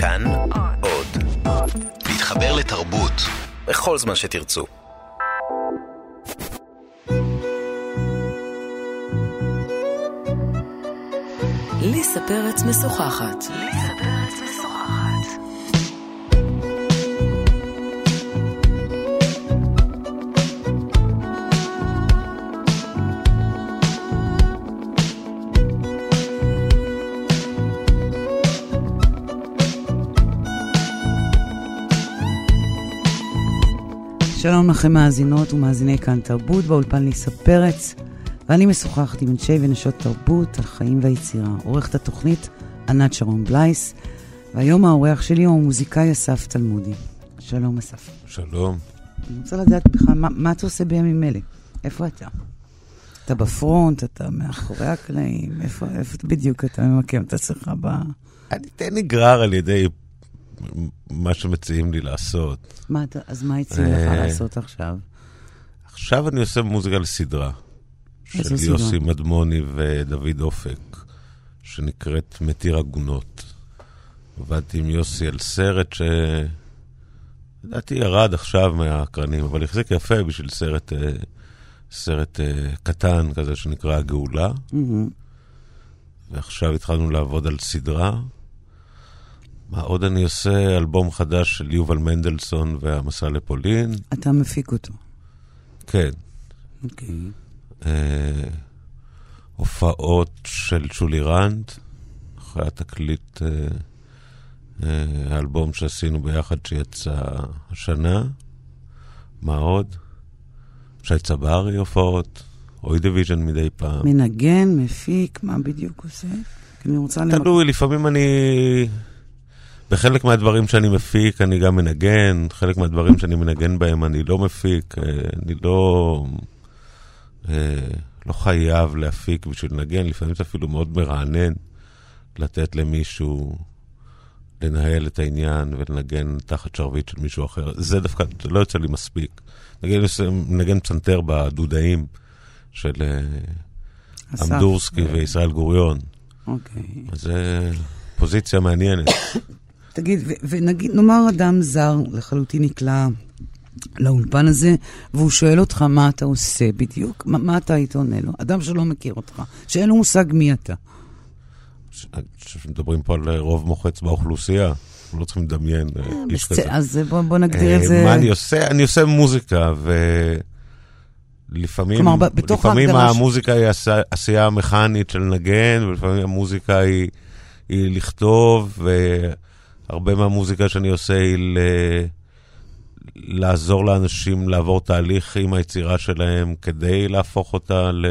כאן עוד. להתחבר לתרבות בכל זמן שתרצו. ליסה פרץ משוחחת. שלום לכם מאזינות ומאזיני כאן תרבות, באולפן ליסה פרץ, ואני משוחחת עם אנשי ונשות תרבות, החיים והיצירה. עורכת התוכנית ענת שרון בלייס, והיום האורח שלי הוא המוזיקאי אסף תלמודי. שלום אסף. שלום. אני רוצה לדעת בכלל, מה, מה אתה עושה בימים אלה? איפה אתה? אתה בפרונט, אתה מאחורי הקלעים, איפה, איפה בדיוק אתה ממקם את עצמך ב... אני די נגרר על ידי מה שמציעים לי לעשות. מה אז מה הציעו לך אה, לעשות עכשיו? עכשיו אני עושה מוזיקה לסדרה. של סדרה? יוסי מדמוני ודוד אופק, שנקראת מתיר עגונות. עבדתי עם יוסי על סרט ש... לדעתי ירד עכשיו מהקרנים, אבל החזיק יפה בשביל סרט, אה, סרט אה, קטן כזה שנקרא הגאולה. מהמם. ועכשיו התחלנו לעבוד על סדרה. מה עוד אני עושה? אלבום חדש של יובל מנדלסון והמסע לפולין. אתה מפיק אותו. כן. אוקיי. אה, הופעות של שולי רנד, אחרי התקליט, אה, אה, האלבום שעשינו ביחד שיצא השנה. מה עוד? שי צברי הופעות, אוי דיוויז'ן מדי פעם. מנגן, מפיק, מה בדיוק עושה? אני רוצה למק... תלוי, לפעמים אני... בחלק מהדברים שאני מפיק אני גם מנגן, חלק מהדברים שאני מנגן בהם אני לא מפיק, אה, אני לא... אה, לא חייב להפיק בשביל לנגן, לפעמים זה אפילו מאוד מרענן לתת למישהו לנהל את העניין ולנגן תחת שרביט של מישהו אחר. זה דווקא, זה לא יוצא לי מספיק. נגן, מנגן פסנתר בדודאים של אה, אסף. אמדורסקי וישראל גוריון. אוקיי. אז זה פוזיציה מעניינת. תגיד, ו- ונגיד, נאמר אדם זר לחלוטין נקלע לאולפן הזה, והוא שואל אותך מה אתה עושה בדיוק, מה, מה אתה היית עונה לו? אדם שלא מכיר אותך, שאין לו מושג מי אתה. שמדברים פה על רוב מוחץ באוכלוסייה, אנחנו לא צריכים לדמיין אה, איש בסדר, כזה. אז בוא, בוא נגדיר את אה, זה. מה אני עושה? אני עושה מוזיקה, ולפעמים כלומר, לפעמים המוזיקה היא עש- עשייה מכנית של נגן, ולפעמים המוזיקה היא, היא לכתוב, והרבה מהמוזיקה שאני עושה היא ל... לעזור לאנשים לעבור תהליך עם היצירה שלהם כדי להפוך אותה ל...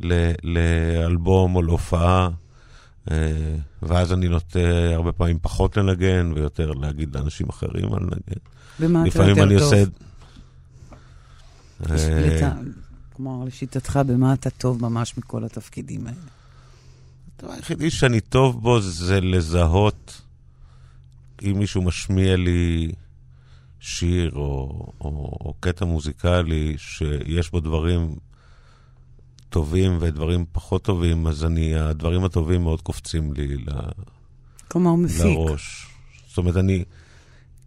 ל... לאלבום או להופעה. אה, ואז אני נוטה הרבה פעמים פחות לנגן, ויותר להגיד לאנשים אחרים על לנגן. במה אתה יותר אני טוב? עושה... אה, לת- כלומר, לשיטתך, במה אתה טוב ממש מכל התפקידים האלה? הדבר היחידי שאני טוב בו זה לזהות אם מישהו משמיע לי שיר או, או, או קטע מוזיקלי שיש בו דברים טובים ודברים פחות טובים, אז אני, הדברים הטובים מאוד קופצים לי ל, כלומר, מפיק. לראש. זאת אומרת, אני...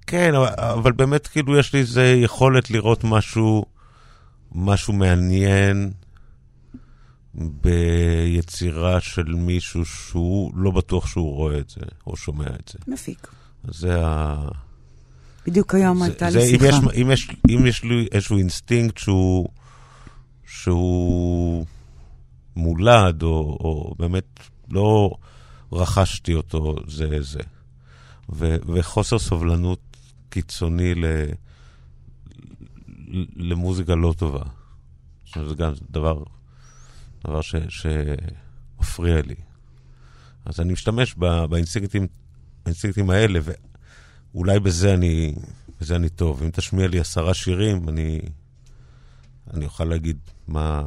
כן, אבל, אבל באמת, כאילו, יש לי איזו יכולת לראות משהו, משהו מעניין ביצירה של מישהו שהוא לא בטוח שהוא רואה את זה, או שומע את זה. מפיק. זה ה... בדיוק היום זה- הייתה זה- לי אם שיחה. יש, אם, יש, אם יש לי איזשהו אינסטינקט שהוא, שהוא מולד, או, או באמת לא רכשתי אותו, זה זה. ו, וחוסר סובלנות קיצוני ל, למוזיקה לא טובה. זה גם דבר, דבר ש, שמפריע לי. אז אני משתמש באינסטינקטים האינסטינקטים האלה, ואולי בזה אני, בזה אני טוב. אם תשמיע לי עשרה שירים, אני, אני אוכל להגיד מה...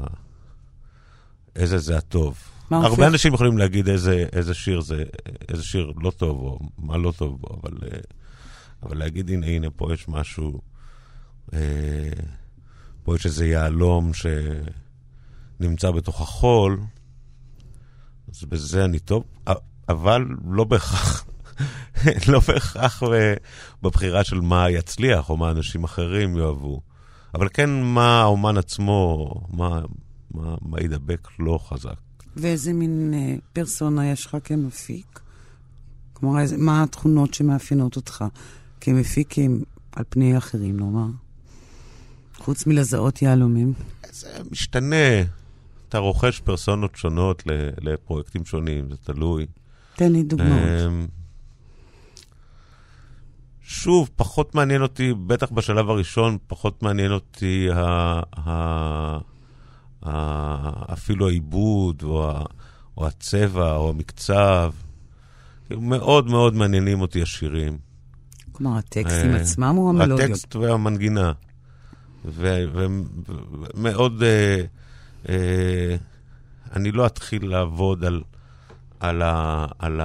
איזה זה הטוב. מה הרבה הופך? אנשים יכולים להגיד איזה, איזה שיר זה, איזה שיר לא טוב, או מה לא טוב בו, אבל, אבל להגיד, הנה, הנה, פה יש משהו, אה, פה יש איזה יהלום שנמצא בתוך החול, אז בזה אני טוב, אבל לא בהכרח לא בהכרח בבחירה של מה יצליח או מה אנשים אחרים יאהבו. אבל כן, מה האומן עצמו, מה, מה, מה ידבק לא חזק. ואיזה מין אה, פרסונה יש לך כמפיק? כלומר, איזה, מה התכונות שמאפיינות אותך כמפיק על פני אחרים, נאמר? חוץ מלזהות יהלומים. זה משתנה. אתה רוכש פרסונות שונות לפרויקטים שונים, זה תלוי. תן לי דוגמאות. שוב, פחות מעניין אותי, בטח בשלב הראשון, פחות מעניין אותי ה, ה, ה, אפילו העיבוד, או, ה, או הצבע, או המקצב. מאוד מאוד מעניינים אותי השירים. כלומר, הטקסטים uh, עצמם או המלודיות? הטקסט והמנגינה. ומאוד... Uh, uh, אני לא אתחיל לעבוד על, על, ה, על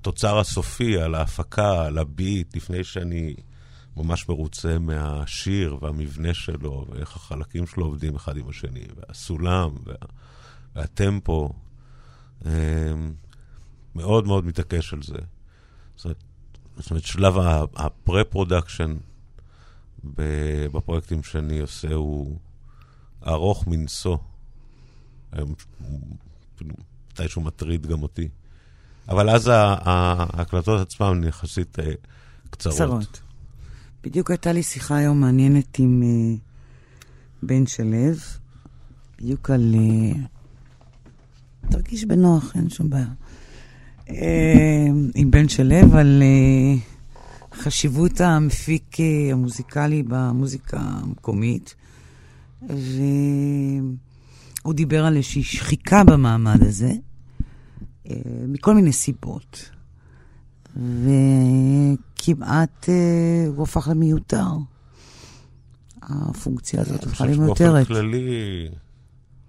התוצר הסופי, על ההפקה, על הביט, לפני שאני ממש מרוצה מהשיר והמבנה שלו, ואיך החלקים שלו עובדים אחד עם השני, והסולם וה, והטמפו. Um, מאוד מאוד מתעקש על זה. זאת אומרת, זאת אומרת שלב הפרה-פרודקשן בפרויקטים שאני עושה הוא ארוך מנשוא. מתישהו מטריד גם אותי. אבל אז ההקלטות עצמן יחסית אה, קצרות. קצרות. בדיוק הייתה לי שיחה היום מעניינת עם אה, בן שלו, בדיוק על... אה, תרגיש בנוח, אין שום בעיה. אה, עם בן שלו על אה, חשיבות המפיק אה, המוזיקלי במוזיקה המקומית. והוא דיבר על איזושהי שחיקה במעמד הזה, מכל מיני סיבות. וכמעט הוא הפך למיותר. הפונקציה הזאת הפכה למיותרת. אני חושב שבאופן כללי,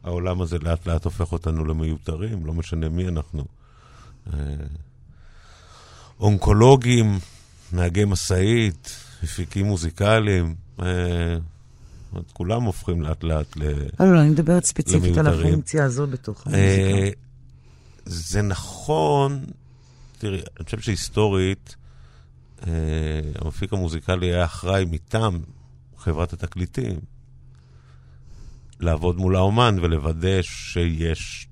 העולם הזה לאט לאט הופך אותנו למיותרים, לא משנה מי אנחנו. אה, אונקולוגים, נהגי משאית, מפיקים מוזיקליים, אה, כולם הופכים לאט לאט ל... לא, לא, אני מדברת ספציפית על הפונקציה הזאת בתוך אה, המוזיקה. זה נכון, תראי, אני חושב שהיסטורית, המפיק המוזיקלי היה אחראי מטעם חברת התקליטים לעבוד מול האומן ולוודא שיש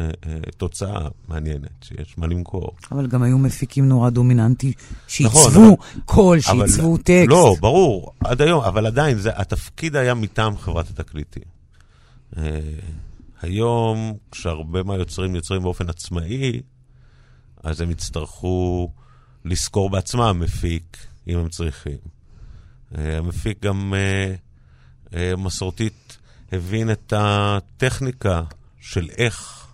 אה, אה, תוצאה מעניינת, שיש מה למכור. אבל גם היו מפיקים נורא דומיננטי, שעיצבו נכון, קול, שעיצבו טקסט. לא, ברור, עד היום, אבל עדיין, זה, התפקיד היה מטעם חברת התקליטים. אה, היום, כשהרבה מהיוצרים יוצרים באופן עצמאי, אז הם יצטרכו לשכור בעצמם מפיק, אם הם צריכים. המפיק גם מסורתית הבין את הטכניקה של איך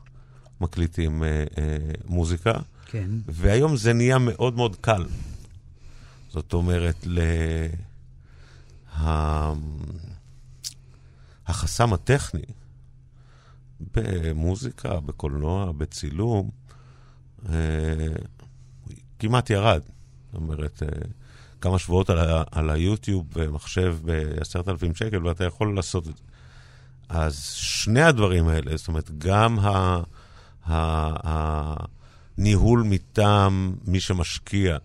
מקליטים אה, אה, מוזיקה. כן. והיום זה נהיה מאוד מאוד קל. זאת אומרת, לה... החסם הטכני במוזיקה, בקולנוע, בצילום, אה, כמעט ירד. זאת אומרת, אה, כמה שבועות על, ה- על היוטיוב ומחשב ב-10,000 שקל, ואתה יכול לעשות את זה. אז שני הדברים האלה, זאת אומרת, גם ה... הניהול מטעם מי שמשקיע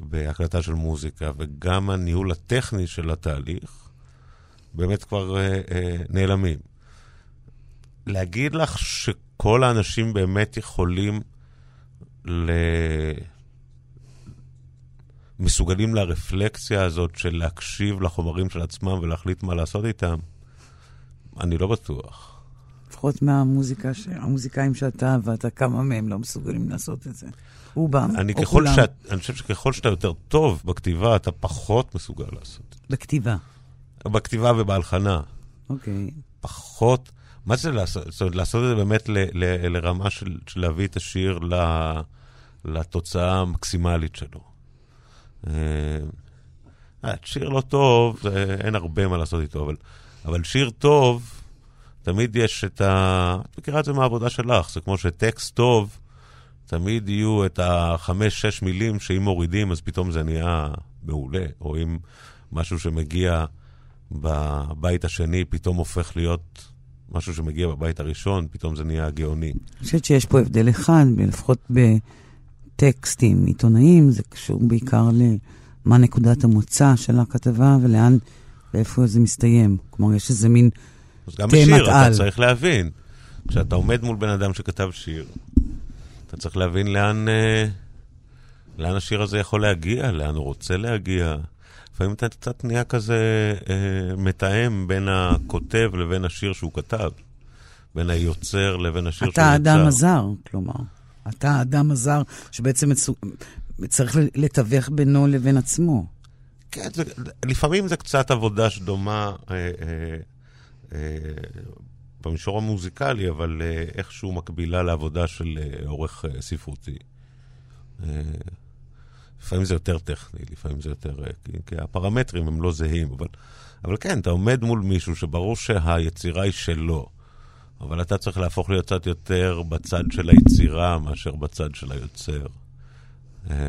בהקלטה של מוזיקה, וגם הניהול הטכני של התהליך, באמת כבר אה, אה, נעלמים. להגיד לך שכל האנשים באמת יכולים ל... מסוגלים לרפלקציה הזאת של להקשיב לחומרים של עצמם ולהחליט מה לעשות איתם, אני לא בטוח. לפחות מהמוזיקה, ש... המוזיקאים שאתה ואתה, כמה מהם לא מסוגלים לעשות את זה. רובם, או כולם. שאת, אני חושב שככל שאתה יותר טוב בכתיבה, אתה פחות מסוגל לעשות את זה. בכתיבה. בכתיבה ובהלחנה. אוקיי. פחות... מה זה לעשות? זאת אומרת, לעשות את זה באמת ל, ל, לרמה של, של להביא את השיר ל, לתוצאה המקסימלית שלו. אה, אה שיר לא טוב, אין הרבה מה לעשות איתו, אבל, אבל שיר טוב, תמיד יש את ה... את מכירה את זה מהעבודה שלך, זה כמו שטקסט טוב, תמיד יהיו את החמש-שש מילים שאם מורידים אז פתאום זה נהיה מעולה, או אם משהו שמגיע בבית השני פתאום הופך להיות משהו שמגיע בבית הראשון, פתאום זה נהיה גאוני. אני חושבת שיש פה הבדל אחד, לפחות טקסטים עיתונאיים, זה קשור בעיקר למה נקודת המוצא של הכתבה ולאן ואיפה זה מסתיים. כלומר, יש איזה מין אז גם בשיר אתה צריך להבין. כשאתה עומד מול בן אדם שכתב שיר, אתה צריך להבין לאן, אה, לאן השיר הזה יכול להגיע, לאן הוא רוצה להגיע. לפעמים אתה קצת נהיה כזה אה, מתאם בין הכותב לבין השיר שהוא כתב, בין היוצר לבין השיר שהוא יצר. אתה האדם הזר, כלומר. אתה האדם הזר שבעצם. צריך לתווך בינו לבין עצמו. כן, זה, לפעמים זה קצת עבודה שדומה אה, אה, אה, במישור המוזיקלי, אבל אה, איכשהו מקבילה לעבודה של עורך אה, ספרותי. אה, לפעמים זה יותר טכני, לפעמים זה יותר... אה, כי, כי הפרמטרים הם לא זהים, אבל, אבל כן, אתה עומד מול מישהו שברור שהיצירה היא שלו, אבל אתה צריך להפוך להיות קצת יותר בצד של היצירה מאשר בצד של היוצר. אה,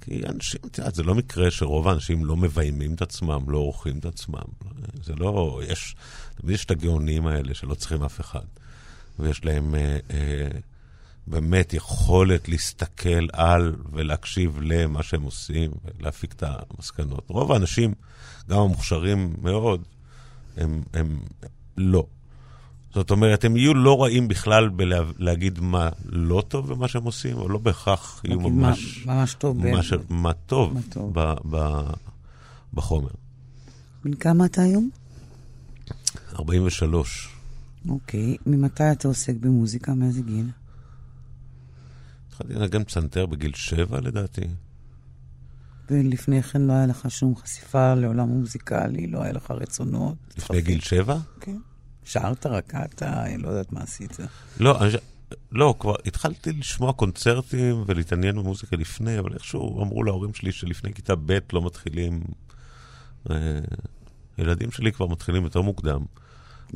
כי אנשים, את יודעת, זה לא מקרה שרוב האנשים לא מביימים את עצמם, לא עורכים את עצמם. זה לא, יש, תמיד יש את הגאונים האלה שלא צריכים אף אחד. ויש להם אה, אה, באמת יכולת להסתכל על ולהקשיב למה שהם עושים ולהפיק את המסקנות. רוב האנשים, גם המוכשרים מאוד, הם, הם לא. זאת אומרת, הם יהיו לא רעים בכלל בלהגיד מה לא טוב במה שהם עושים, אבל לא בהכרח יהיו ממש... מה, ממש טוב. ממש, ב... מה טוב, מה טוב. ב, ב, בחומר. בן כמה אתה היום? 43. אוקיי. ממתי אתה עוסק במוזיקה? מאיזה גיל? התחלתי לנגן פסנתר בגיל שבע, לדעתי. ולפני כן לא היה לך שום חשיפה לעולם מוזיקלי? לא היה לך רצונות? לפני גיל שבע? כן. שרת, רקעת, לא יודעת מה עשית. לא, אני, לא, כבר התחלתי לשמוע קונצרטים ולהתעניין במוזיקה לפני, אבל איכשהו אמרו להורים שלי שלפני כיתה ב' לא מתחילים... אה, ילדים שלי כבר מתחילים יותר מוקדם.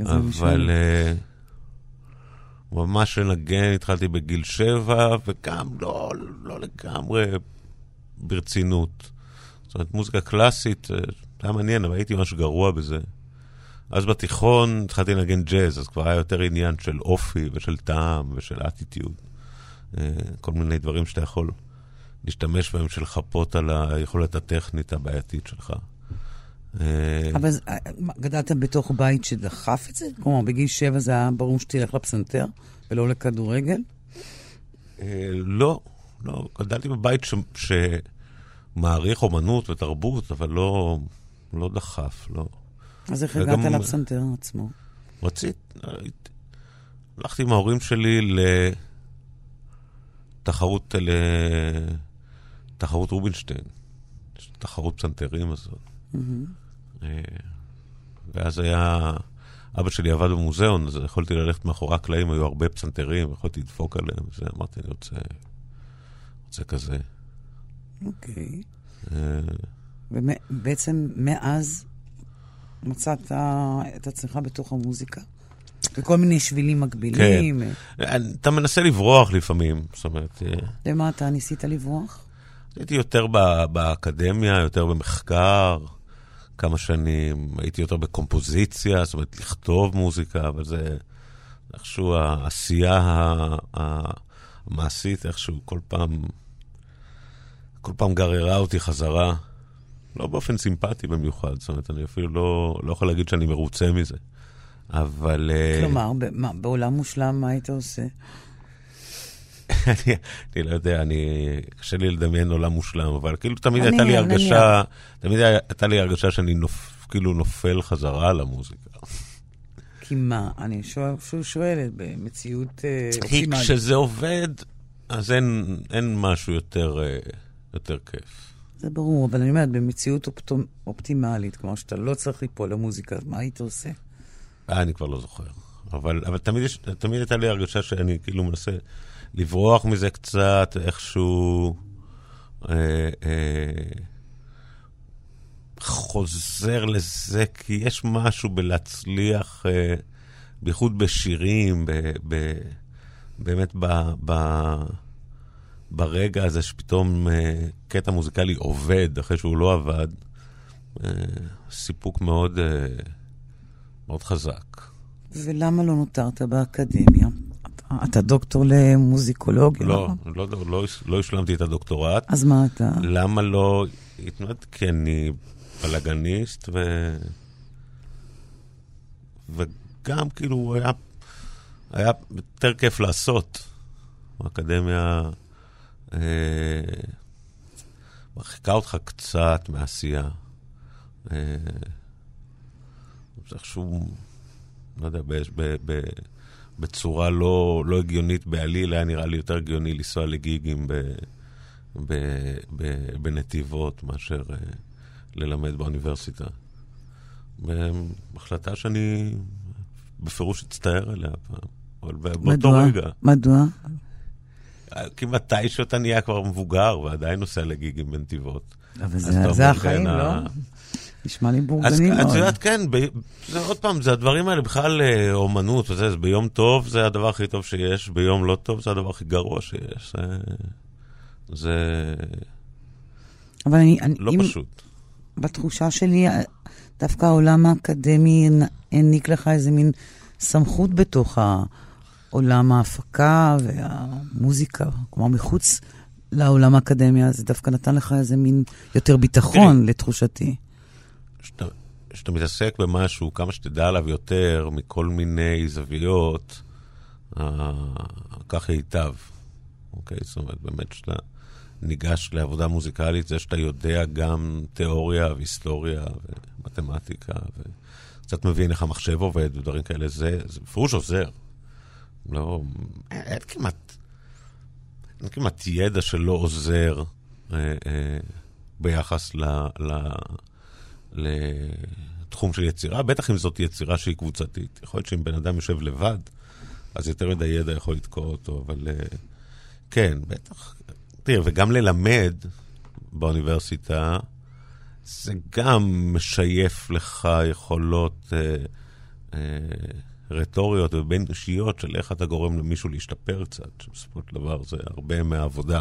אבל אה, ממש לנגן התחלתי בגיל שבע, וגם לא, לא לגמרי ברצינות. זאת אומרת, מוזיקה קלאסית, אה, זה היה מעניין, אבל הייתי ממש גרוע בזה. אז בתיכון התחלתי לנגן ג'אז, אז כבר היה יותר עניין של אופי ושל טעם ושל אטיטיוד. אה, כל מיני דברים שאתה יכול להשתמש בהם, של לחפות על היכולת הטכנית הבעייתית שלך. אה, אבל אה, גדלת בתוך בית שדחף את זה? כלומר, בגיל שבע זה היה ברור שתלך לפסנתר ולא לכדורגל? לא, לא. גדלתי בבית שמעריך אומנות ותרבות, אבל לא, לא דחף, לא. אז איך הגעת לפסנתר עצמו? רצית, הלכתי עם ההורים שלי לתחרות, לתחרות רובינשטיין, תחרות פסנתרים הזאת. אה, ואז היה, אבא שלי עבד במוזיאון, אז יכולתי ללכת מאחורי הקלעים, היו הרבה פסנתרים, יכולתי לדפוק עליהם, וזה, אמרתי, אני רוצה, רוצה כזה. אוקיי. אה, ובעצם מאז מצאת את עצמך בתוך המוזיקה? וכל מיני שבילים מקבילים. כן. אתה מנסה לברוח לפעמים, זאת אומרת... אה, למה אתה ניסית לברוח? הייתי יותר באקדמיה, יותר במחקר, כמה שנים. הייתי יותר בקומפוזיציה, זאת אומרת, לכתוב מוזיקה, אבל זה איכשהו העשייה המעשית, איכשהו כל פעם, כל פעם גררה אותי חזרה. לא באופן סימפטי במיוחד, זאת אומרת, אני אפילו לא, לא יכול להגיד שאני מרוצה מזה. אבל... אה, כלומר, מה, בעולם מושלם מה היית עושה? אני, אני לא יודע, אני, קשה לי לדמיין עולם מושלם, אבל כאילו תמיד אני, הייתה לי הרגשה, תמיד הייתה לי הרגשה שאני נופ, כאילו נופל חזרה למוזיקה. כי מה? אני שואל, שואלת, במציאות אופטימלית. כי כשזה עובד, אז אין, אין משהו יותר, אה, יותר כיף. זה ברור, אבל אני אומרת, במציאות אופט... אופטימלית, כלומר שאתה לא צריך ליפול למוזיקה, אז מה היית עושה? אה, אני כבר לא זוכר. אבל, אבל תמיד, יש, תמיד הייתה לי הרגשה שאני כאילו מנסה לברוח מזה קצת, איכשהו אה, אה, חוזר לזה, כי יש משהו בלהצליח, אה, בייחוד בשירים, באמת ב... ב ברגע הזה שפתאום אה, קטע מוזיקלי עובד אחרי שהוא לא עבד, אה, סיפוק מאוד, אה, מאוד חזק. ולמה לא נותרת באקדמיה? אתה דוקטור למוזיקולוגיה, לא, נכון? לא, לא, לא, לא השלמתי את הדוקטורט. אז מה אתה? למה לא? התמודדתי כי אני בלאגניסט, ו... וגם כאילו היה, היה יותר כיף לעשות. האקדמיה אה, מרחיקה אותך קצת מעשייה. אה, איכשהו, לא יודע, ב, ב, ב, בצורה לא, לא הגיונית בעליל, היה נראה לי יותר הגיוני לנסוע לגיגים ב, ב, ב, בנתיבות מאשר אה, ללמד באוניברסיטה. החלטה שאני בפירוש אצטער עליה פעם, אבל באותו? רגע. מדוע? כי מתי שאתה נהיה כבר מבוגר ועדיין נוסע לגיגים בנתיבות. אבל זה, אתה זה החיים, כן, לא? ה- נשמע לי בורגני את מאוד. יודעת, כן, ב... זה עוד פעם, זה הדברים האלה בכלל אה, אומנות וזה, אז ביום טוב זה הדבר הכי טוב שיש, ביום לא טוב זה הדבר הכי גרוע שיש. זה, זה אבל אני, אני, לא אם, פשוט. בתחושה שלי, דווקא העולם האקדמי העניק לך איזה מין סמכות בתוך העולם ההפקה והמוזיקה, כלומר מחוץ לעולם האקדמיה, זה דווקא נתן לך איזה מין יותר ביטחון, לתחושתי. כשאתה- מתעסק במשהו, כמה שתדע עליו יותר מכל מיני זוויות, אה, כך ייטב. אוקיי? זאת אומרת, באמת כשאתה ניגש לעבודה מוזיקלית, זה שאתה יודע גם תיאוריה והיסטוריה ומתמטיקה, וקצת מבין איך המחשב עובד ודברים כאלה, זה בפירוש עוזר. לא, אין כמעט, אין כמעט ידע שלא עוזר אה, אה, ביחס ל... ל לתחום של יצירה, בטח אם זאת יצירה שהיא קבוצתית. יכול להיות שאם בן אדם יושב לבד, אז יותר מדי ידע יכול לתקוע אותו, אבל uh, כן, בטח. תראה, וגם ללמד באוניברסיטה, זה גם משייף לך יכולות uh, uh, רטוריות ובין אישיות של איך אתה גורם למישהו להשתפר קצת, שבסופו של דבר זה הרבה מהעבודה.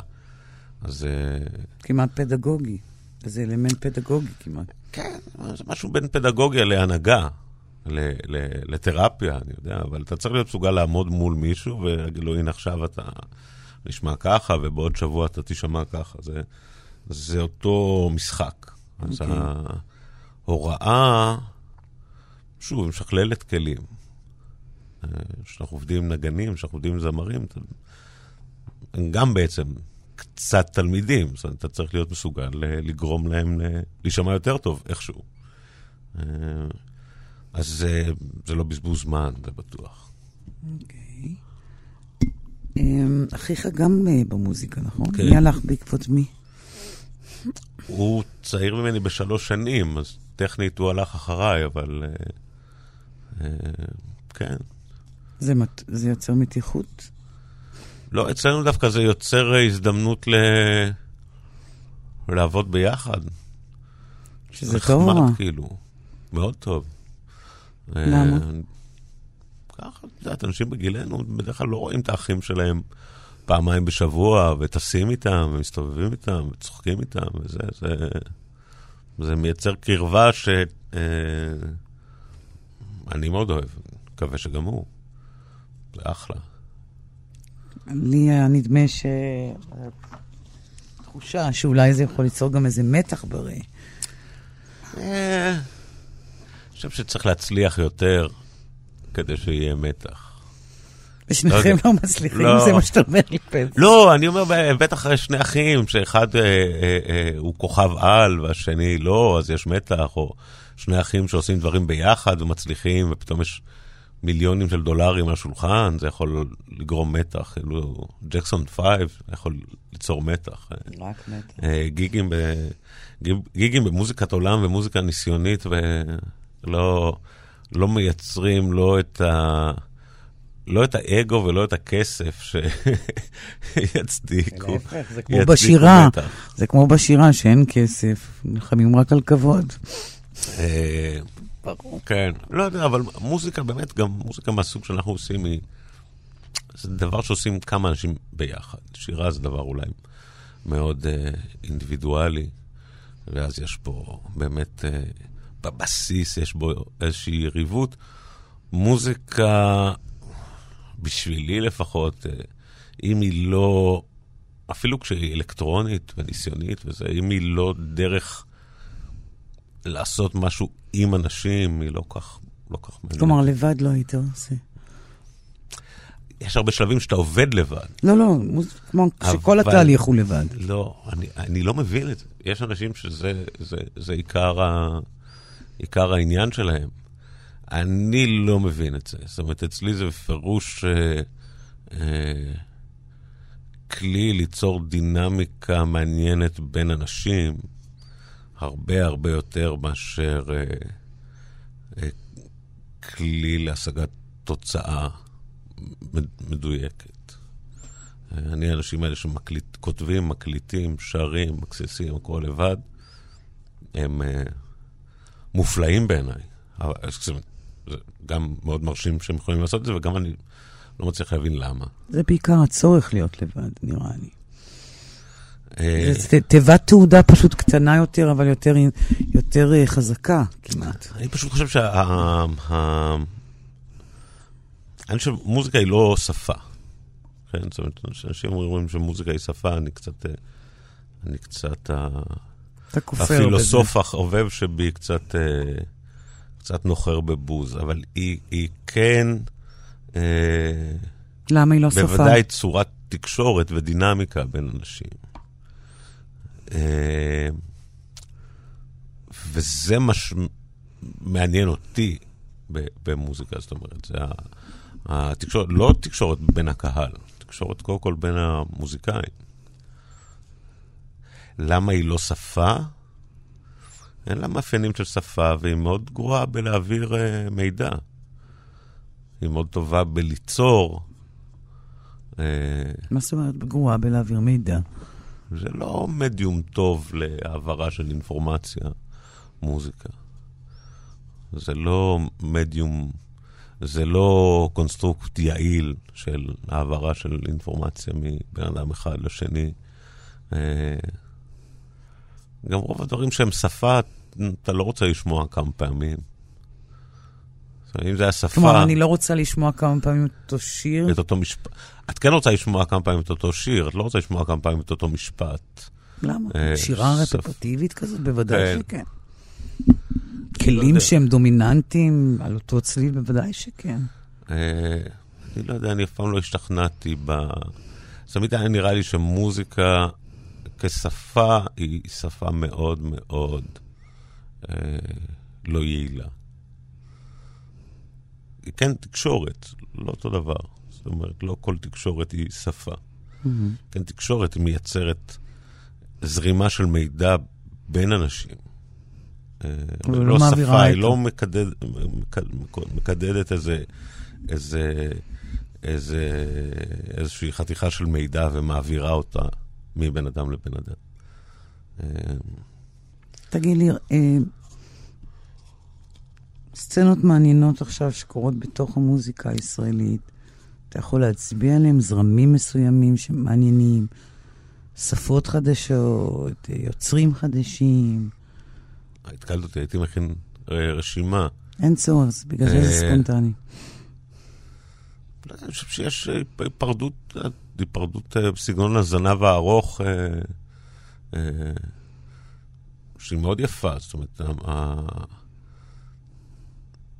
אז... Uh, כמעט פדגוגי. זה אלמנט פדגוגי כמעט. כן, זה משהו בין פדגוגיה להנהגה, ל- ל- לתרפיה, אני יודע, אבל אתה צריך להיות מסוגל לעמוד מול מישהו ולהגיד לו, הנה עכשיו אתה נשמע ככה, ובעוד שבוע אתה תישמע ככה. זה, זה אותו משחק. אז אוקיי. ההוראה, שוב, משכללת כלים. אה, כשאנחנו עובדים עם נגנים, כשאנחנו עובדים עם זמרים, הם גם בעצם קצת תלמידים, זאת אומרת, אתה צריך להיות מסוגל אה, לגרום להם ל- להישמע יותר טוב, איכשהו. אה, אז זה, זה לא בזבוז זמן, זה בטוח. אוקיי. אמ, אחיך גם אה, במוזיקה, נכון? כן. מי הלך בעקבות מי? הוא צעיר ממני בשלוש שנים, אז טכנית הוא הלך אחריי, אבל... אה, אה, כן. זה מת- זה יוצר מתיחות? לא, אצלנו דווקא זה יוצר אה, הזדמנות ל... לעבוד ביחד. שזה טוב או נחמד, רע? כאילו. מאוד טוב. אה, למה? ככה, את יודעת, אנשים בגילנו בדרך כלל לא רואים את האחים שלהם פעמיים בשבוע, וטסים איתם, ומסתובבים איתם, וצוחקים איתם, וזה, זה, זה מייצר קרבה ש... אה, אני מאוד אוהב, מקווה שגם הוא. זה אחלה. לי היה נדמה ש... תחושה שאולי זה יכול ליצור גם איזה מתח בריא. אה, אני חושב שצריך להצליח יותר כדי שיהיה מתח. ושניכם יודע. לא מצליחים, לא. זה מה שאתה אומר לי פלס. לא, אני אומר, בטח שני אחים, שאחד אה, אה, הוא כוכב על והשני לא, אז יש מתח, או שני אחים שעושים דברים ביחד ומצליחים, ופתאום יש מיליונים של דולרים על השולחן, זה יכול לגרום מתח. כאילו, ג'קסון פייב יכול ליצור מתח. אה, רק מתח. אה, גיגים, ב, גיג, גיגים במוזיקת עולם ומוזיקה ניסיונית, ולא לא מייצרים לא את ה... לא את האגו ולא את הכסף שיצדיקו. להפך, זה כמו בשירה. מתח. זה כמו בשירה שאין כסף, נלחמים רק על כבוד. ברור. כן, לא יודע, אבל מוזיקה באמת, גם מוזיקה מהסוג שאנחנו עושים היא... זה דבר שעושים כמה אנשים ביחד. שירה זה דבר אולי מאוד אה, אינדיבידואלי, ואז יש פה באמת, אה, בבסיס יש בו איזושהי יריבות. מוזיקה בשבילי לפחות, אה, אם היא לא, אפילו כשהיא אלקטרונית וניסיונית וזה, אם היא לא דרך לעשות משהו עם אנשים, היא לא כך, לא כך מעניינת. כלומר, לבד לא היית עושה. יש הרבה שלבים שאתה עובד לבד. לא, לא, כמו שכל אבל- התהליך הוא לבד. לא, אני, אני לא מבין את זה. יש אנשים שזה זה, זה עיקר, ה, עיקר העניין שלהם. אני לא מבין את זה. זאת אומרת, אצלי זה בפירוש אה, אה, כלי ליצור דינמיקה מעניינת בין אנשים, הרבה הרבה יותר מאשר אה, אה, כלי להשגת תוצאה מד- מדויקת. אני האנשים האלה שכותבים, מקליטים, שרים, מקססים, הכל לבד, הם uh, מופלאים בעיניי. זה גם מאוד מרשים שהם יכולים לעשות את זה, וגם אני לא מצליח להבין למה. זה בעיקר הצורך להיות לבד, נראה לי. אה, תיבת תעודה פשוט קטנה יותר, אבל יותר, יותר אה, חזקה כמעט. אני פשוט חושב שה... ה- אני חושב שמוזיקה היא לא שפה. כן? זאת אומרת, כשאנשים אומרים שמוזיקה היא שפה, אני קצת... אה, אני קצת... אתה כופר בזה. הפילוסוף החובב שבי קצת, קצת נוחר בבוז, אבל היא, היא כן למה היא לא שפה? בוודאי צורת תקשורת ודינמיקה בין אנשים. אה, וזה מה שמעניין אותי במוזיקה, זאת אומרת, זה התקשורת, לא תקשורת בין הקהל, תקשורת קודם כל בין המוזיקאים. למה היא לא שפה? אין לה מאפיינים של שפה, והיא מאוד גרועה בלהעביר uh, מידע. היא מאוד טובה בליצור. אה, מה זאת אומרת גרועה בלהעביר מידע? זה לא מדיום טוב להעברה של אינפורמציה, מוזיקה. זה לא מדיום, זה לא קונסטרוקט יעיל של העברה של אינפורמציה מבן אדם אחד לשני. אה, גם רוב הדברים שהם שפה, אתה לא רוצה לשמוע כמה פעמים. אם זה היה שפה... כלומר, אני לא רוצה לשמוע כמה פעמים אותו שיר. את אותו משפט. את כן רוצה לשמוע כמה פעמים את אותו שיר, את לא רוצה לשמוע כמה פעמים את אותו משפט. למה? אה, שירה רפטטיבית כזאת? בוודאי כן. שכן. לא כלים יודע. שהם דומיננטיים על אותו צליל, בוודאי שכן. אה, אני לא יודע, אני אף פעם לא השתכנעתי ב... תמיד היה נראה לי שמוזיקה כשפה היא שפה מאוד מאוד אה, לא יעילה. כן תקשורת, לא אותו דבר. זאת אומרת, לא כל תקשורת היא שפה. כן, תקשורת מייצרת זרימה של מידע בין אנשים. אה, אבל לא לא שפה, היא לא מקדד, מקד- מקדדת איזה, איזה, איזה, איזושהי חתיכה של מידע ומעבירה אותה מבן אדם לבן אדם. אה, תגיד לי, אה, סצנות מעניינות עכשיו שקורות בתוך המוזיקה הישראלית, אתה יכול להצביע עליהם זרמים מסוימים שמעניינים, שפות חדשות, יוצרים חדשים, התקלת אותי, הייתי מכין אה, רשימה. אין צורך, בגלל זה זה אה, ספונטני. לא אני חושב שיש אה, היפרדות, היפרדות בסגנון הזנב הארוך, שהיא מאוד יפה. זאת אומרת,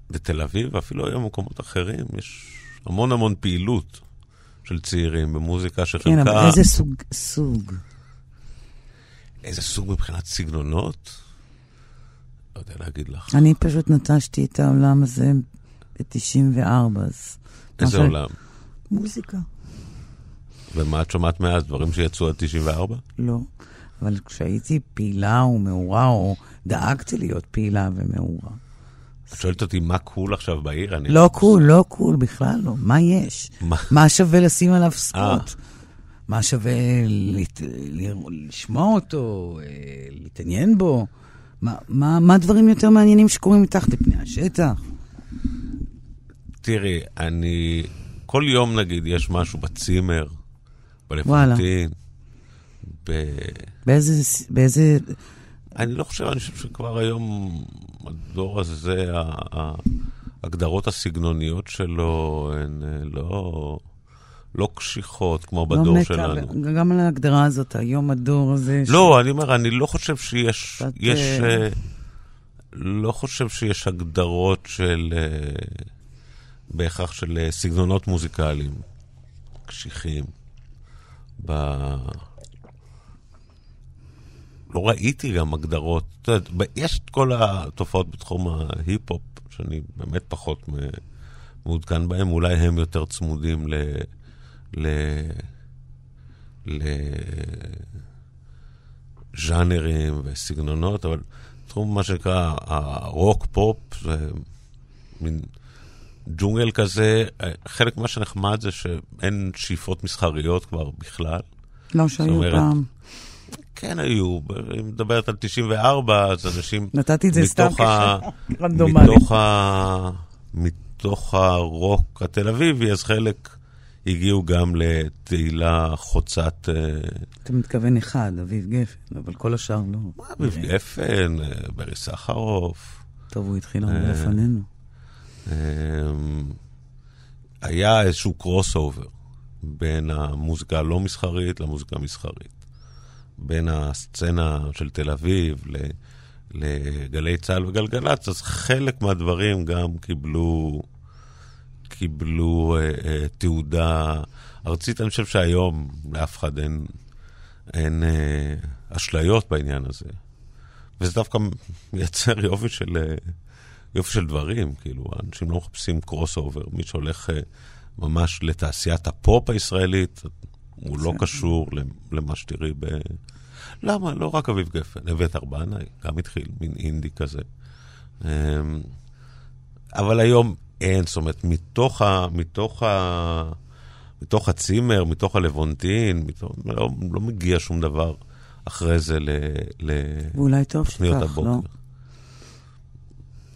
בתל אביב, ואפילו היום במקומות אחרים, יש המון המון פעילות של צעירים במוזיקה שחלקה... כן, אבל איזה סוג, סוג? איזה סוג מבחינת סגנונות? לא יודע להגיד לך. אני פשוט נטשתי את העולם הזה ב-94, אז... איזה ש- עולם? מוזיקה. ומה את שומעת מאז? דברים שיצאו עד 94? לא. אבל כשהייתי פעילה ומעורה, או דאגתי להיות פעילה ומעורה. את שואלת אותי מה cool עכשיו בעיר? אני... לא cool, לא cool, בכלל לא. מה יש? מה? מה שווה לשים עליו ספוט? אה. מה שווה לת... לשמוע אותו, אה, להתעניין בו? מה, מה, מה הדברים יותר מעניינים שקורים מתחת לפני השטח? תראי, אני... כל יום נגיד יש משהו בצימר, וואלה. בלפנטין, ב... באיזה... באיזה... אני לא חושב, אני חושב שכבר היום הדור הזה, ההגדרות הסגנוניות שלו הן לא... לא קשיחות כמו לא בדור שלנו. גם על ההגדרה הזאת, היום הדור הזה... לא, ש... אני אומר, אני לא חושב שיש... יש, uh... לא חושב שיש הגדרות של... Uh, בהכרח של uh, סגנונות מוזיקליים קשיחים. ב... לא ראיתי גם הגדרות. את יודעת, יש את כל התופעות בתחום ההיפ-הופ, שאני באמת פחות מעודכן בהם, אולי הם יותר צמודים ל... ל... לז'אנרים וסגנונות, אבל תחום מה שנקרא הרוק-פופ, זה מין ג'ונגל כזה. חלק מה שנחמד זה שאין שאיפות מסחריות כבר בכלל. לא שהיו פעם. כן היו, אם מדברת על 94, אז אנשים... נתתי את זה סתם כש רנדומלי. מתוך, ה... מתוך הרוק התל אביבי, אז חלק הגיעו גם לתהילה חוצת... אה, אתה מתכוון אחד, אביב גפן, אבל כל השאר לא. מה, אביב גפן, אה, ברי סחרוף. טוב, הוא התחיל הרבה אה, לפנינו. היה איזשהו crossover בין המוזיקה הלא מסחרית למוזיקה המסחרית. בין הסצנה של תל אביב לגלי צה"ל וגלגלצ, אז חלק מהדברים גם קיבלו קיבלו אה, אה, תעודה ארצית. אני חושב שהיום לאף אחד אין, אין אה, אשליות בעניין הזה. וזה דווקא מייצר יופי של, אה, יופי של דברים, כאילו, אנשים לא מחפשים crossover. מי שהולך אה, ממש לתעשיית הפופ הישראלית, הוא לא קשור למה שתראי ב... למה? לא רק אביב גפן, אביתר בנאי, גם התחיל, מין אינדי כזה. אמ, אבל היום אין, זאת אומרת, מתוך, ה, מתוך, ה, מתוך הצימר, מתוך הלוונטין, מתוך, לא, לא מגיע שום דבר אחרי זה לתוכניות הבוקר. לא?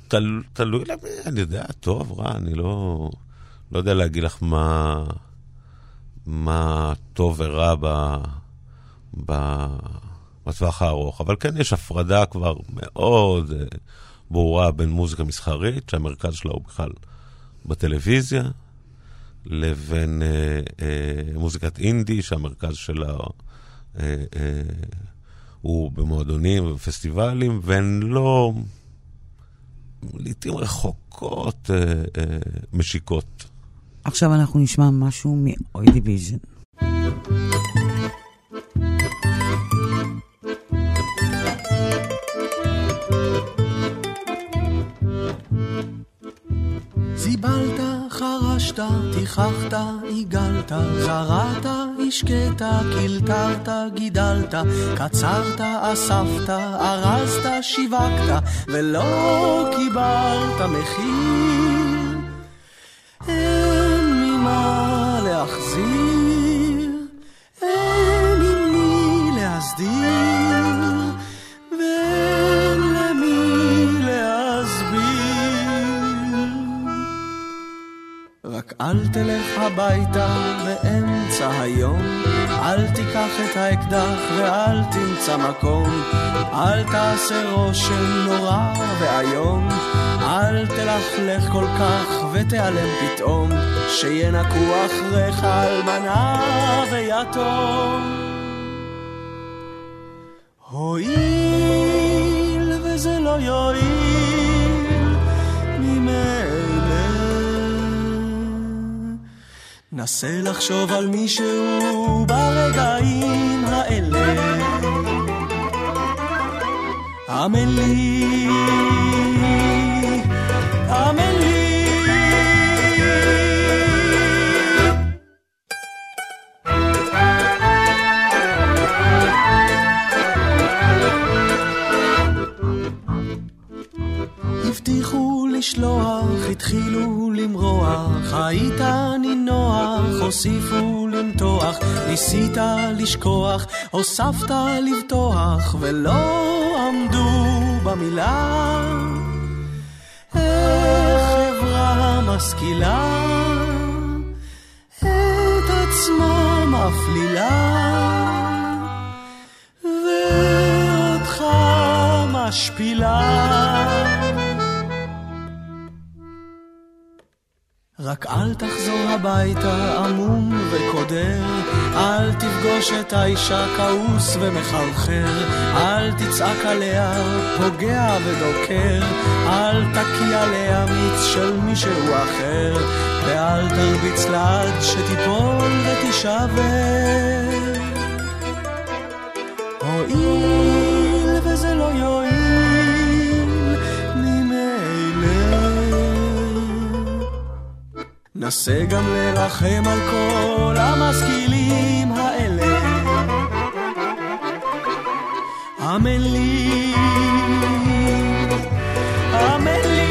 תל, תלוי למי, אני יודע, טוב, רע, אני לא, לא יודע להגיד לך מה, מה טוב ורע ב, ב, בטווח הארוך, אבל כן יש הפרדה כבר מאוד אה, ברורה בין מוזיקה מסחרית, שהמרכז שלה הוא בכלל בטלוויזיה, לבין אה, אה, מוזיקת אינדי, שהמרכז שלה אה, אה, הוא במועדונים ובפסטיבלים, והן לא, לעיתים רחוקות, אה, אה, משיקות. עכשיו אנחנו נשמע משהו מאוי דיוויז'ן. זיבלת, חרשת, תיחחת, עיגלת, זרעת, השקית, קלטרת, גידלת, קצרת, אספת, ארזת, שיווקת, ולא קיבלת מחיר. הביתה באמצע היום, אל תיקח את האקדח ואל תמצא מקום, אל תעשה רושם נורא ואיום, אל תלכלך כל כך ותיעלם פתאום, שינקו אחריך אלמנה ויתום. נסה לחשוב על מישהו ברגעים האלה. אמן לי, אמן לי. הבטיחו לשלוח, התחילו למרוח, היית הוסיפו למתוח, ניסית לשכוח, הוספת לבטוח, ולא עמדו במילה. איך חברה משכילה את עצמה מפלילה, ואותך משפילה. רק אל תחזור הביתה עמום וקודר, אל תפגוש את האישה כעוס ומחרחר, אל תצעק עליה פוגע ודוקר, אל תקיע עליה מיץ של מישהו אחר, ואל תרביץ לה עד שתיפול ותישבר. הואיל נסה גם לרחם על כל המשכילים האלה. אמן לי, אמן לי.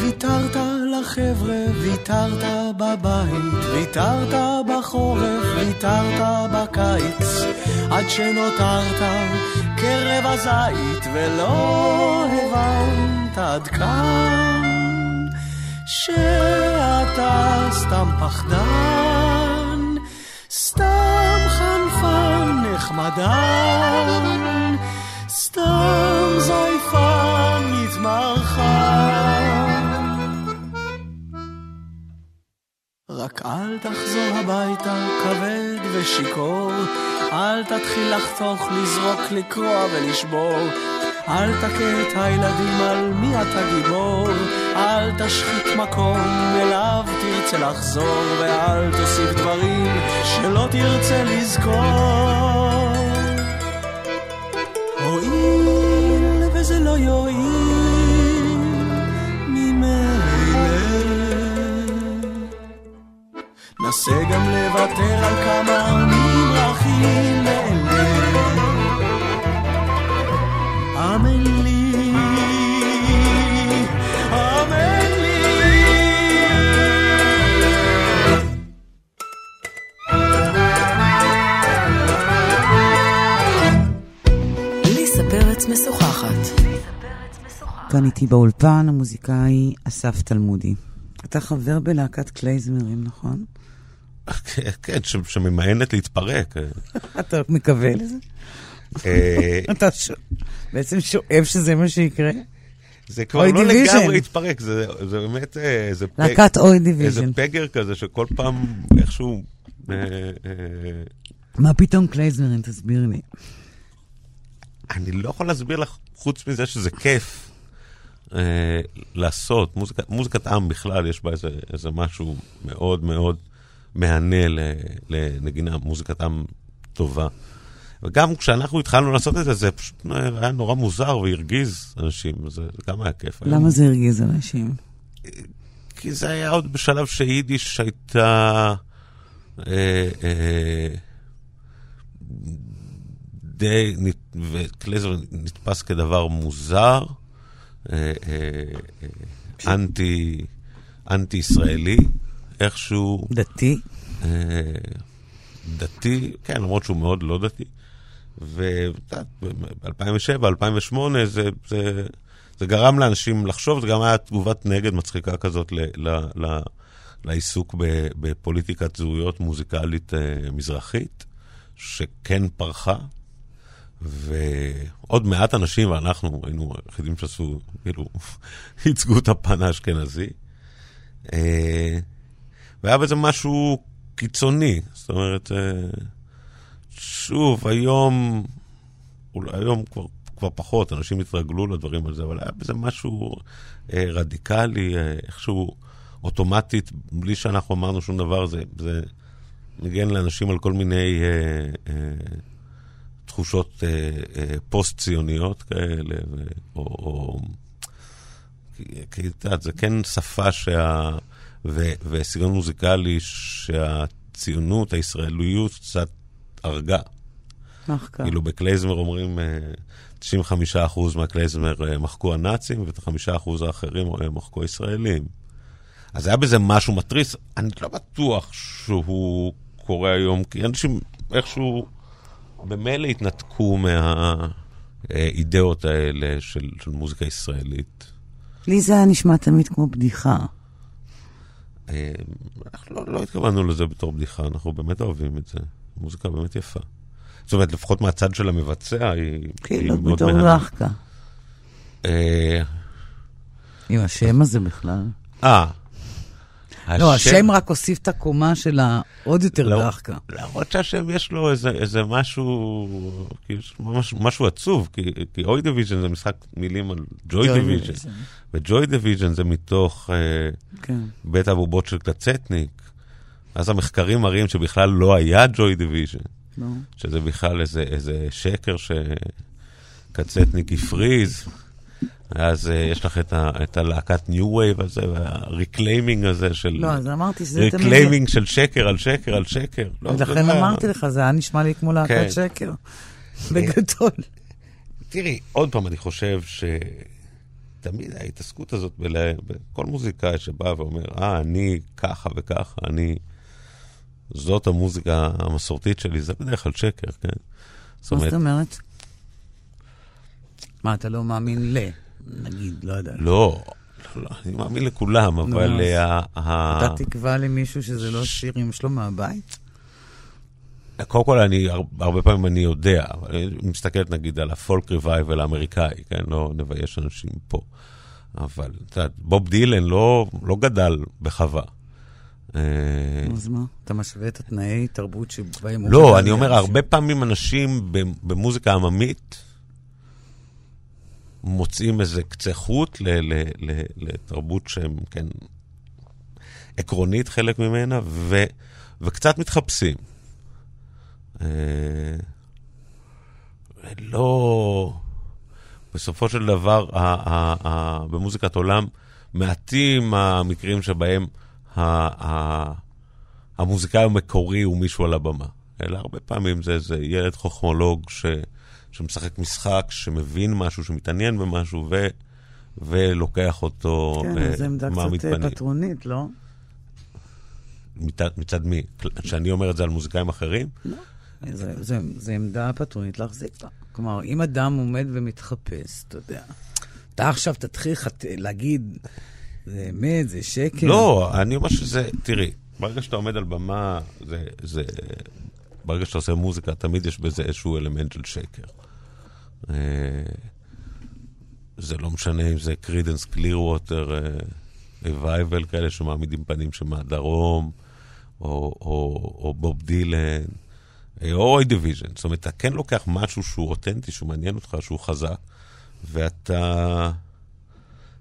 ויתרת לחבר'ה, ויתרת בבית, ויתרת בחורף, ויתרת בקיץ, עד שנותרת כרבע זית, ולא הבנת עד כאן, שאתה סתם פחדן, סתם חנפן נחמדן, סתם רק אל תחזור הביתה כבד ושיכור, אל תתחיל לחתוך, לזרוק, לקרוע ולשבור. אל תכה את הילדים על מי אתה גיבור, אל תשחית מקום אליו תרצה לחזור, ואל תוסיף דברים שלא תרצה לזכור. הואיל וזה לא יועיל נסה גם לוותר על כמה ממרחים אלה. אמן לי, אמן לי. ליסה פרץ משוחחת. כאן איתי באולפן המוזיקאי אסף תלמודי. אתה חבר בלהקת קלייזמרים, נכון? כן, שממאנת להתפרק. אתה מקווה לזה? אה, אתה. בעצם שואף שזה מה שיקרה? זה כבר לא. לגמרי להתפרק, זה זה באמת אה, איזה פג- להקת אוי איזה דיוויז'ן. פגר כזה שכל פעם איכשהו... אה, אה, מה פתאום קלייזמרים? תסביר לי. אני לא יכול להסביר לך, חוץ מזה שזה כיף אה, לעשות. מוזיקה, מוזיקת עם בכלל, יש בה איזה, איזה משהו מאוד מאוד מהנה ל- לנגינה, מוזיקת עם טובה. וגם כשאנחנו התחלנו לעשות את זה, זה פשוט היה נורא מוזר והרגיז אנשים, זה, זה גם היה כיף. למה זה הרגיז אנשים? כי זה היה עוד בשלב שיידיש הייתה אה, אה, די, וקלייזמר נתפס כדבר מוזר, אה, אה, אה, אנטי, אנטי-ישראלי, איכשהו דתי? אה, דתי, כן, למרות שהוא מאוד לא דתי. וב-2007, 2008, זה, זה, זה גרם לאנשים לחשוב, זה גם היה תגובת נגד מצחיקה כזאת ל, ל, ל, לעיסוק בפוליטיקת זהויות מוזיקלית אה, מזרחית, שכן פרחה. ועוד מעט אנשים, ואנחנו היינו היחידים שעשו, כאילו, ייצגו את הפן האשכנזי. אה, והיה בזה משהו קיצוני, זאת אומרת, אה, שוב, היום, אולי היום כבר, כבר פחות, אנשים התרגלו לדברים על זה, אבל היה בזה משהו אה, רדיקלי, אה, איכשהו אוטומטית, בלי שאנחנו אמרנו שום דבר, זה, זה ניגן לאנשים על כל מיני אה, אה, תחושות אה, אה, פוסט-ציוניות כאלה, ו, או... או כי, כי זה כן שפה שה... ו, וסגנון מוזיקלי שהציונות, הישראליות קצת הרגה. מחקה. כאילו בקלייזמר אומרים, אה, 95% מהקלייזמר אה, מחקו הנאצים, ואת ה-5% האחרים אה, מחקו הישראלים. אז היה בזה משהו מתריס, אני לא בטוח שהוא קורה היום, כי אנשים איכשהו במילא התנתקו מהאידאות האלה של, של מוזיקה ישראלית. לי זה היה נשמע תמיד כמו בדיחה. אה, אנחנו לא, לא התכוונו לזה בתור בדיחה, אנחנו באמת אוהבים את זה. מוזיקה באמת יפה. זאת אומרת, לפחות מהצד של המבצע, היא, כאילו, מאוד בתור מהנה. רחקה. אה, עם השם הזה בכלל. אה. לא, השם רק הוסיף את הקומה של העוד יותר לא. הרחקה. למרות שהשם יש לו איזה, איזה משהו, כאילו, ממש, משהו עצוב, כי, כי אוי דיוויז'ן זה משחק מילים על ג'וי דיוויז'ן, וג'וי דיוויז'ן זה מתוך אה, כן. בית הבובות של קצטניק. אז המחקרים מראים שבכלל לא היה ג'וי דיוויז'ן, לא. שזה בכלל איזה, איזה שקר שקצטניק הפריז. אז אה, יש לך את, ה, את הלהקת new wave הזה, וה reclaiming הזה של... לא, אז אמרתי שזה תמיד... reclaiming של שקר על שקר על שקר. לא, לכן לא- אמרתי לך, זה היה נשמע לי כמו להקת כן. שקר. בגדול. תראי, עוד פעם, אני חושב שתמיד ההתעסקות הזאת, בל... בכל מוזיקאי שבא ואומר, אה, אני ככה וככה, אני... זאת המוזיקה המסורתית שלי, זה בדרך כלל שקר, כן? מה זאת אומרת? מה, אתה לא מאמין ל... נגיד, לא יודע. לא, לא, לא, אני מאמין לכולם, אבל אה, אתה תקבע למישהו שזה לא שירים שלו מהבית? קודם כל, אני, הר- הרבה פעמים אני יודע, אני מסתכלת נגיד על הפולק ריבייבל האמריקאי, כן? לא נבייש אנשים פה. אבל, את יודעת, בוב דילן לא, לא גדל בחווה. אה, אז מה? אתה משווה את התנאי תרבות שבהם הוא... לא, אני אומר. הרבה פעמים אנשים במוזיקה עממית מוצאים איזה קצה חוט ל- ל- ל- לתרבות שהם, כן, עקרונית חלק ממנה, ו- וקצת מתחפשים. אה, לא... בסופו של דבר, ה- ה- ה- במוזיקת עולם, מעטים המקרים שבהם ה- ה- המוזיקאי המקורי הוא מישהו על הבמה. אלא הרבה פעמים זה איזה ילד חוכמולוג ש, שמשחק משחק, שמבין משהו, שמתעניין במשהו, ו, ולוקח אותו כן, אה, זו עמדה מעמיד קצת אה, פנים. פטרונית, לא? מצד, מצד מי? שאני אומר את זה על מוזיקאים אחרים? זה- זה עמדה פטרונית להחזיק בה. כלומר, אם אדם עומד ומתחפש, אתה יודע, אתה עכשיו תתחיל חת- להגיד, זה אמת, זה שקר. לא, אני אומר שזה, תראי, ברגע שאתה עומד על במה, זה, זה, ברגע שאתה עושה מוזיקה, תמיד יש בזה איזשהו אלמנט של שקר. אה, זה לא משנה אם זה קרידנס קלירווטר רווייבל כאלה שמעמידים פנים שמהדרום, או, או, או בוב דילן, אה, או אוי דיוויז'ן. זאת אומרת, אתה כן לוקח משהו שהוא אותנטי, שהוא מעניין אותך, שהוא חזק, ואתה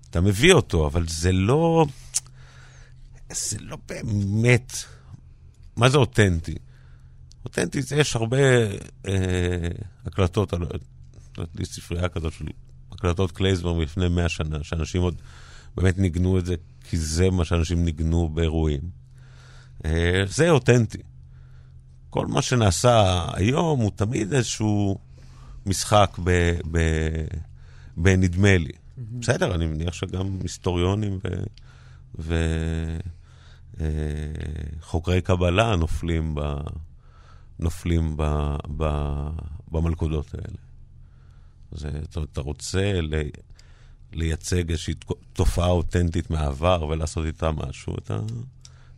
אתה מביא אותו, אבל זה לא... זה לא באמת... מה זה אותנטי? אותנטי יש הרבה אה, הקלטות, יש לי ספרייה כזאת של הקלטות קלייזבר מלפני 100 שנה, שאנשים עוד באמת ניגנו את זה, כי זה מה שאנשים ניגנו באירועים. אה, זה אותנטי. כל מה שנעשה היום הוא תמיד איזשהו משחק ב, ב, בנדמה לי. בסדר, אני מניח שגם היסטוריונים ו... ו... אה, קבלה נופלים, ב, נופלים ב, ב, במלכודות האלה. זה, זאת אומרת, אתה רוצה ל, לייצג איזושהי תופעה אותנטית מהעבר ולעשות איתה משהו, אתה...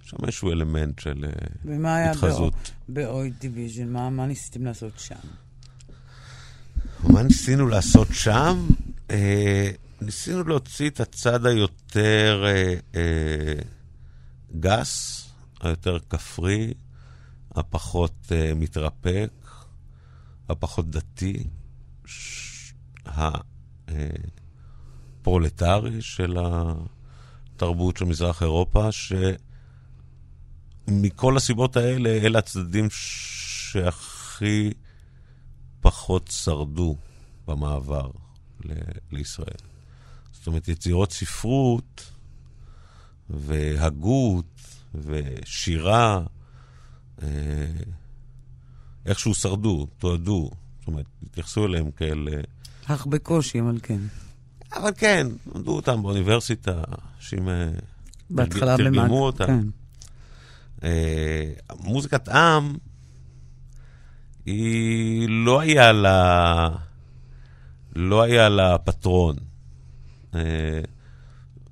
יש שם איזשהו אלמנט של אה, ומה היה התחזות. באוי דיוויז'ן? מה מה ניסיתם לעשות שם? מה ניסינו לעשות שם? אה, ניסינו להוציא את הצד היותר אה, אה, גס, היותר כפרי, הפחות אה, מתרפק, הפחות דתי, ש- הפרולטרי של התרבות של מזרח אירופה, שמכל הסיבות האלה, אלה הצדדים שהכי פחות שרדו במעבר ל- לישראל. זאת אומרת, יצירות ספרות והגות ושירה, אה, איכשהו שרדו, תועדו. זאת אומרת, התייחסו אליהם כאל... אך בקושי, אבל כן. אבל כן, למדו אותם באוניברסיטה, אנשים אה, תרגמו אותם. כן. אה, מוזיקת עם, היא לא היה לה, לא היה לה פטרון. אה,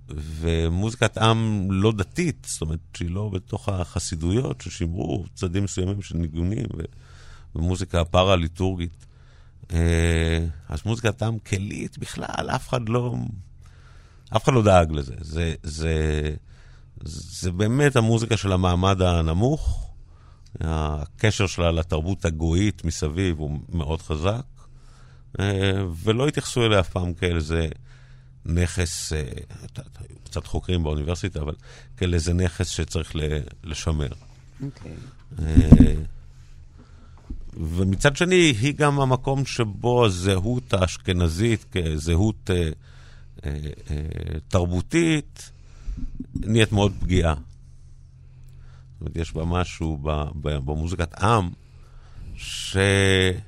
ומוזיקת עם לא דתית, זאת אומרת שהיא לא בתוך החסידויות ששימרו צדדים מסוימים של ניגונים ו, ומוזיקה פארה-ליטורגית. אה, אז מוזיקת עם כלית בכלל, אף אחד לא, אף אחד לא דאג לזה. זה, זה, זה באמת המוזיקה של המעמד הנמוך, הקשר שלה לתרבות הגויית מסביב הוא מאוד חזק, אה, ולא התייחסו אליה אף פעם כאיזה נכס, אה, קצת חוקרים באוניברסיטה, אבל כאיזה נכס שצריך לשמר. אוקיי. Okay. ומצד שני, היא גם המקום שבו הזהות האשכנזית כזהות אה, אה, אה, תרבותית נהיית מאוד פגיעה. זאת אומרת, יש בה משהו ב, ב, במוזיקת עם, שהוא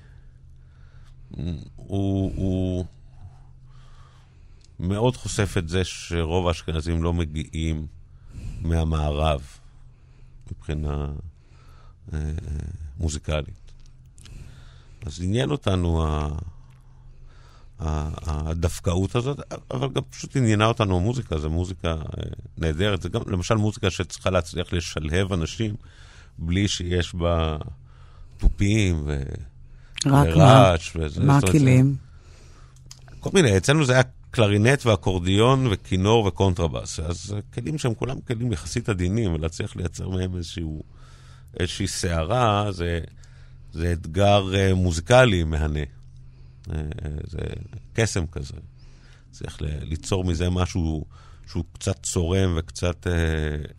הוא מאוד חושף את זה שרוב האשכנזים לא מגיעים מהמערב מבחינה אה, מוזיקלית. אז עניין אותנו הדווקאות הזאת, אבל גם פשוט עניינה אותנו המוזיקה, זו מוזיקה אה, נהדרת. זה גם למשל מוזיקה שצריכה להצליח לשלהב אנשים בלי שיש בה תופים ו... ורעש. וזה. מה הכלים? כל מיני, אצלנו זה היה קלרינט ואקורדיון וכינור וקונטרבאס. אז כלים שהם כולם כלים יחסית עדינים, ולהצליח לייצר מהם איזשהו, איזושהי סערה, זה... זה אתגר uh, מוזיקלי מהנה. Uh, זה קסם כזה. צריך ליצור מזה משהו שהוא קצת צורם וקצת uh,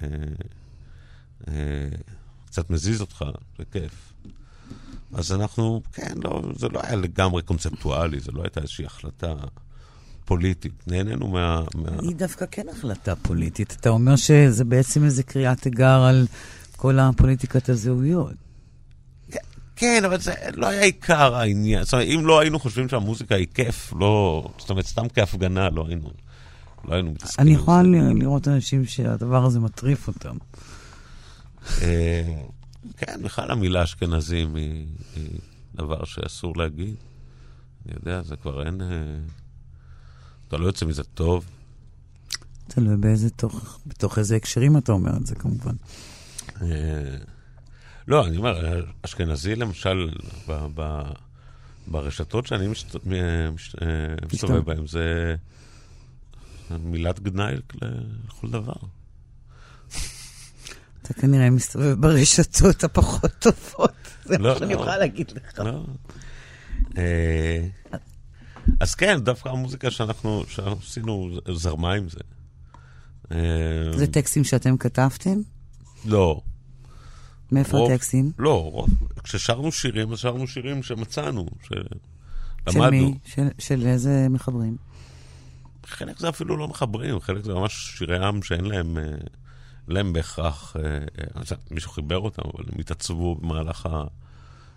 uh, uh, קצת מזיז אותך, זה כיף. אז אנחנו, כן, לא, זה לא היה לגמרי קונספטואלי, זה לא הייתה איזושהי החלטה פוליטית. נהנינו מה... מה... היא דווקא כן החלטה פוליטית. אתה אומר שזה בעצם איזה קריאת תיגר על כל הפוליטיקת הזהויות. כן, אבל זה לא היה עיקר העניין. זאת אומרת, אם לא היינו חושבים שהמוזיקה היא כיף, לא... זאת אומרת, סתם כהפגנה, לא היינו, לא היינו מתעסקים אני יכולה לראות אנשים שהדבר הזה מטריף אותם. אה, כן, בכלל המילה אשכנזים היא, דבר שאסור להגיד. אני יודע, זה כבר אין... אה, אתה לא יוצא מזה טוב. תלוי באיזה תוך, בתוך איזה הקשרים אתה אומר את זה, כמובן. לא, אני אומר, אשכנזי למשל, ב, ב, ברשתות שאני משת, מש, אה, מסתובב בהן, זה מילת גנאי לכל דבר. אתה כנראה מסתובב ברשתות הפחות טובות, זה לא, מה שאני לא. יכולה להגיד לך. לא. אה, אז כן, דווקא המוזיקה שאנחנו, עשינו זרמה עם זה. אה, זה טקסטים שאתם כתבתם? לא. מאיפה רוב, הטקסטים? לא, רוב, כששרנו שירים, אז שרנו שירים שמצאנו, שלמדנו. של מי? של, של איזה מחברים? חלק זה אפילו לא מחברים, חלק זה ממש שירי עם שאין להם, אה, להם בהכרח, אה, אה, מישהו חיבר אותם, אבל הם התעצבו במהלך, ה,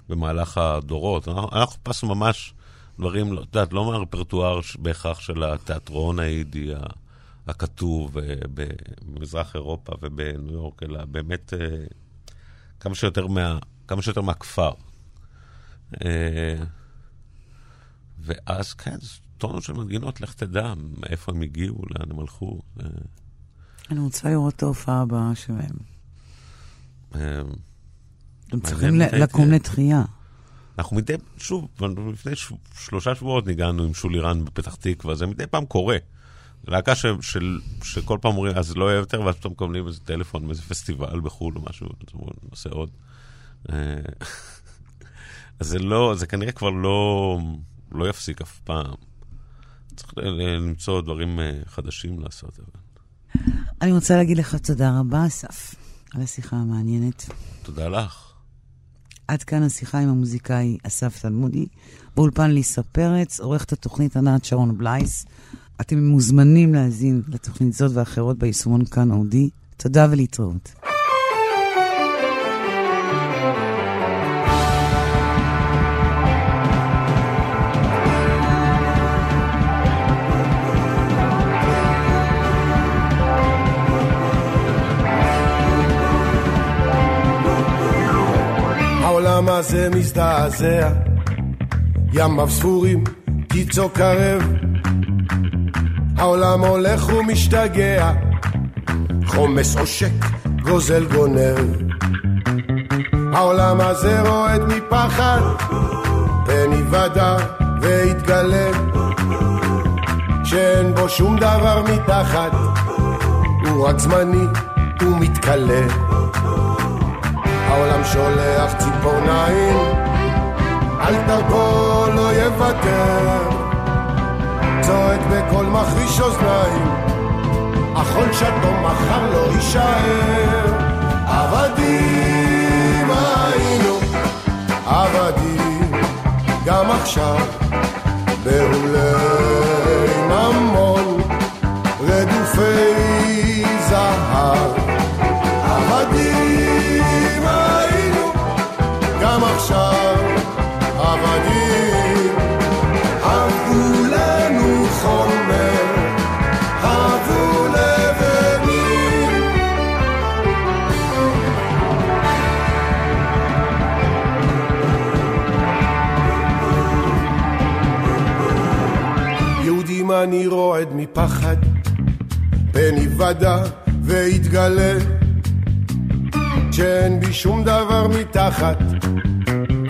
במהלך הדורות. אנחנו חיפשנו ממש דברים, לא, את יודעת, לא מהרפרטואר בהכרח של התיאטרון האידי הכתוב במזרח אירופה ובניו יורק, אלא באמת... כמה שיותר, מה, כמה שיותר מהכפר. אה, ואז כן, טונות של מנגינות, לך תדע מאיפה הם הגיעו, לאן הם הלכו. אה. אני רוצה לראות את ההופעה הבאה שלהם. אה, הם צריכים לקום לתחייה. אנחנו מדי, שוב, לפני שלושה שבועות ניגענו עם שולי רן בפתח תקווה, זה מדי פעם קורה. להקה ש, של, שכל פעם אומרים, אז לא יהיה יותר, ואז פתאום מקבלים איזה טלפון מאיזה פסטיבל בחו"ל או משהו, אז אומרים, נעשה עוד. אה, אז זה לא, זה כנראה כבר לא, לא יפסיק אף פעם. צריך למצוא דברים אה, חדשים לעשות. אני רוצה להגיד לך תודה רבה, אסף, על השיחה המעניינת. תודה לך. עד כאן השיחה עם המוזיקאי אסף תלמודי, באולפן ליסה פרץ, עורכת התוכנית ענת שרון בלייס. אתם מוזמנים להאזין לתוכנית זאת ואחרות ביישומון כאן אודי. תודה ולהתראות. העולם הזה מזדעזע, ימיו ספורים, קיצו קרב. העולם הולך ומשתגע, חומס עושק, גוזל גונב. העולם הזה רועד מפחד, פן היוודע ויתגלה, שאין בו שום דבר מתחת, הוא רק זמני, הוא מתכלה. העולם שולח ציפורניים, אל תרפו לא יוותר. צועק בקול מחריש אוזניים, החול שתו מחר לא יישאר. עבדים היינו, עבדים, גם עכשיו, בהולי מפחד, פן היוודע ויתגלה, שאין בי שום דבר מתחת,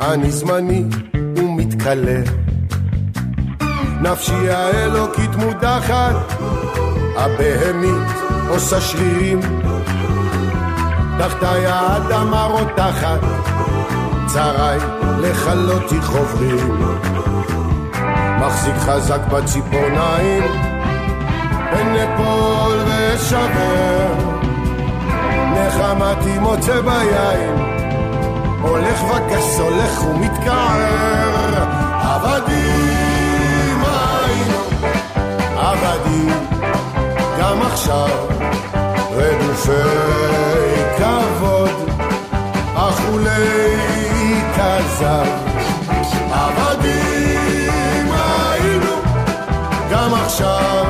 אני זמני ומתכלה. נפשי האלוקית מודחת, הבהמית עושה שרירים, תחתי האדמה רותחת, צרי לכלותי חוברים. מחזיק חזק בציפורניים, פן אפול ואשבר. נחמתי מוצא ביין, הולך וגס הולך ומתקרר. עבדים היינו, עבדים, גם עכשיו, רדופי כבוד, אכולי כזב. עבדים היינו, גם עכשיו,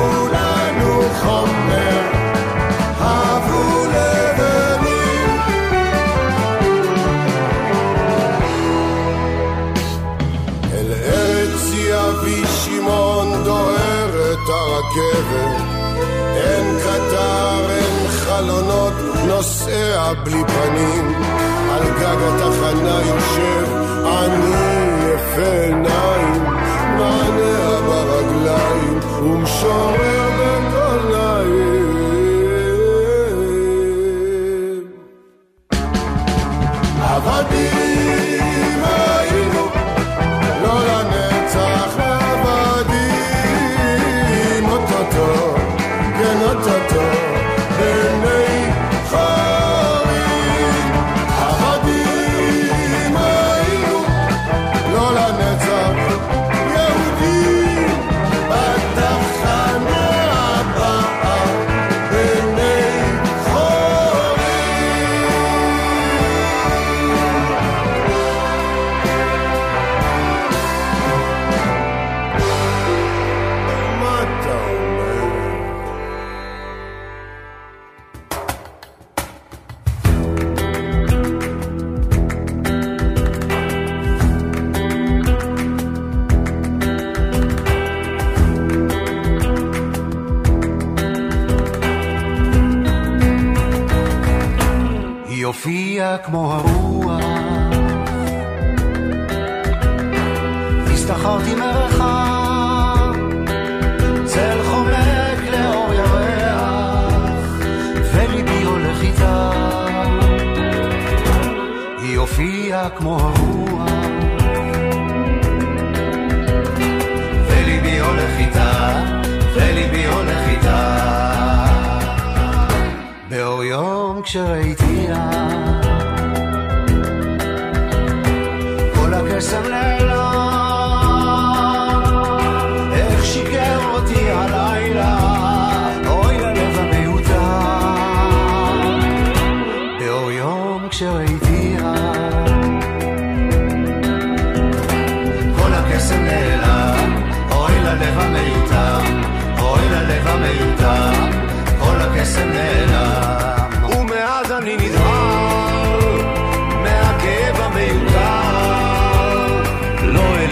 nous la nous הופיעה כמו הרוח, וליבי הולך איתה, וליבי הולך איתה. באור יום כשראיתיה כל הקסם נעלם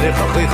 אלך אחרי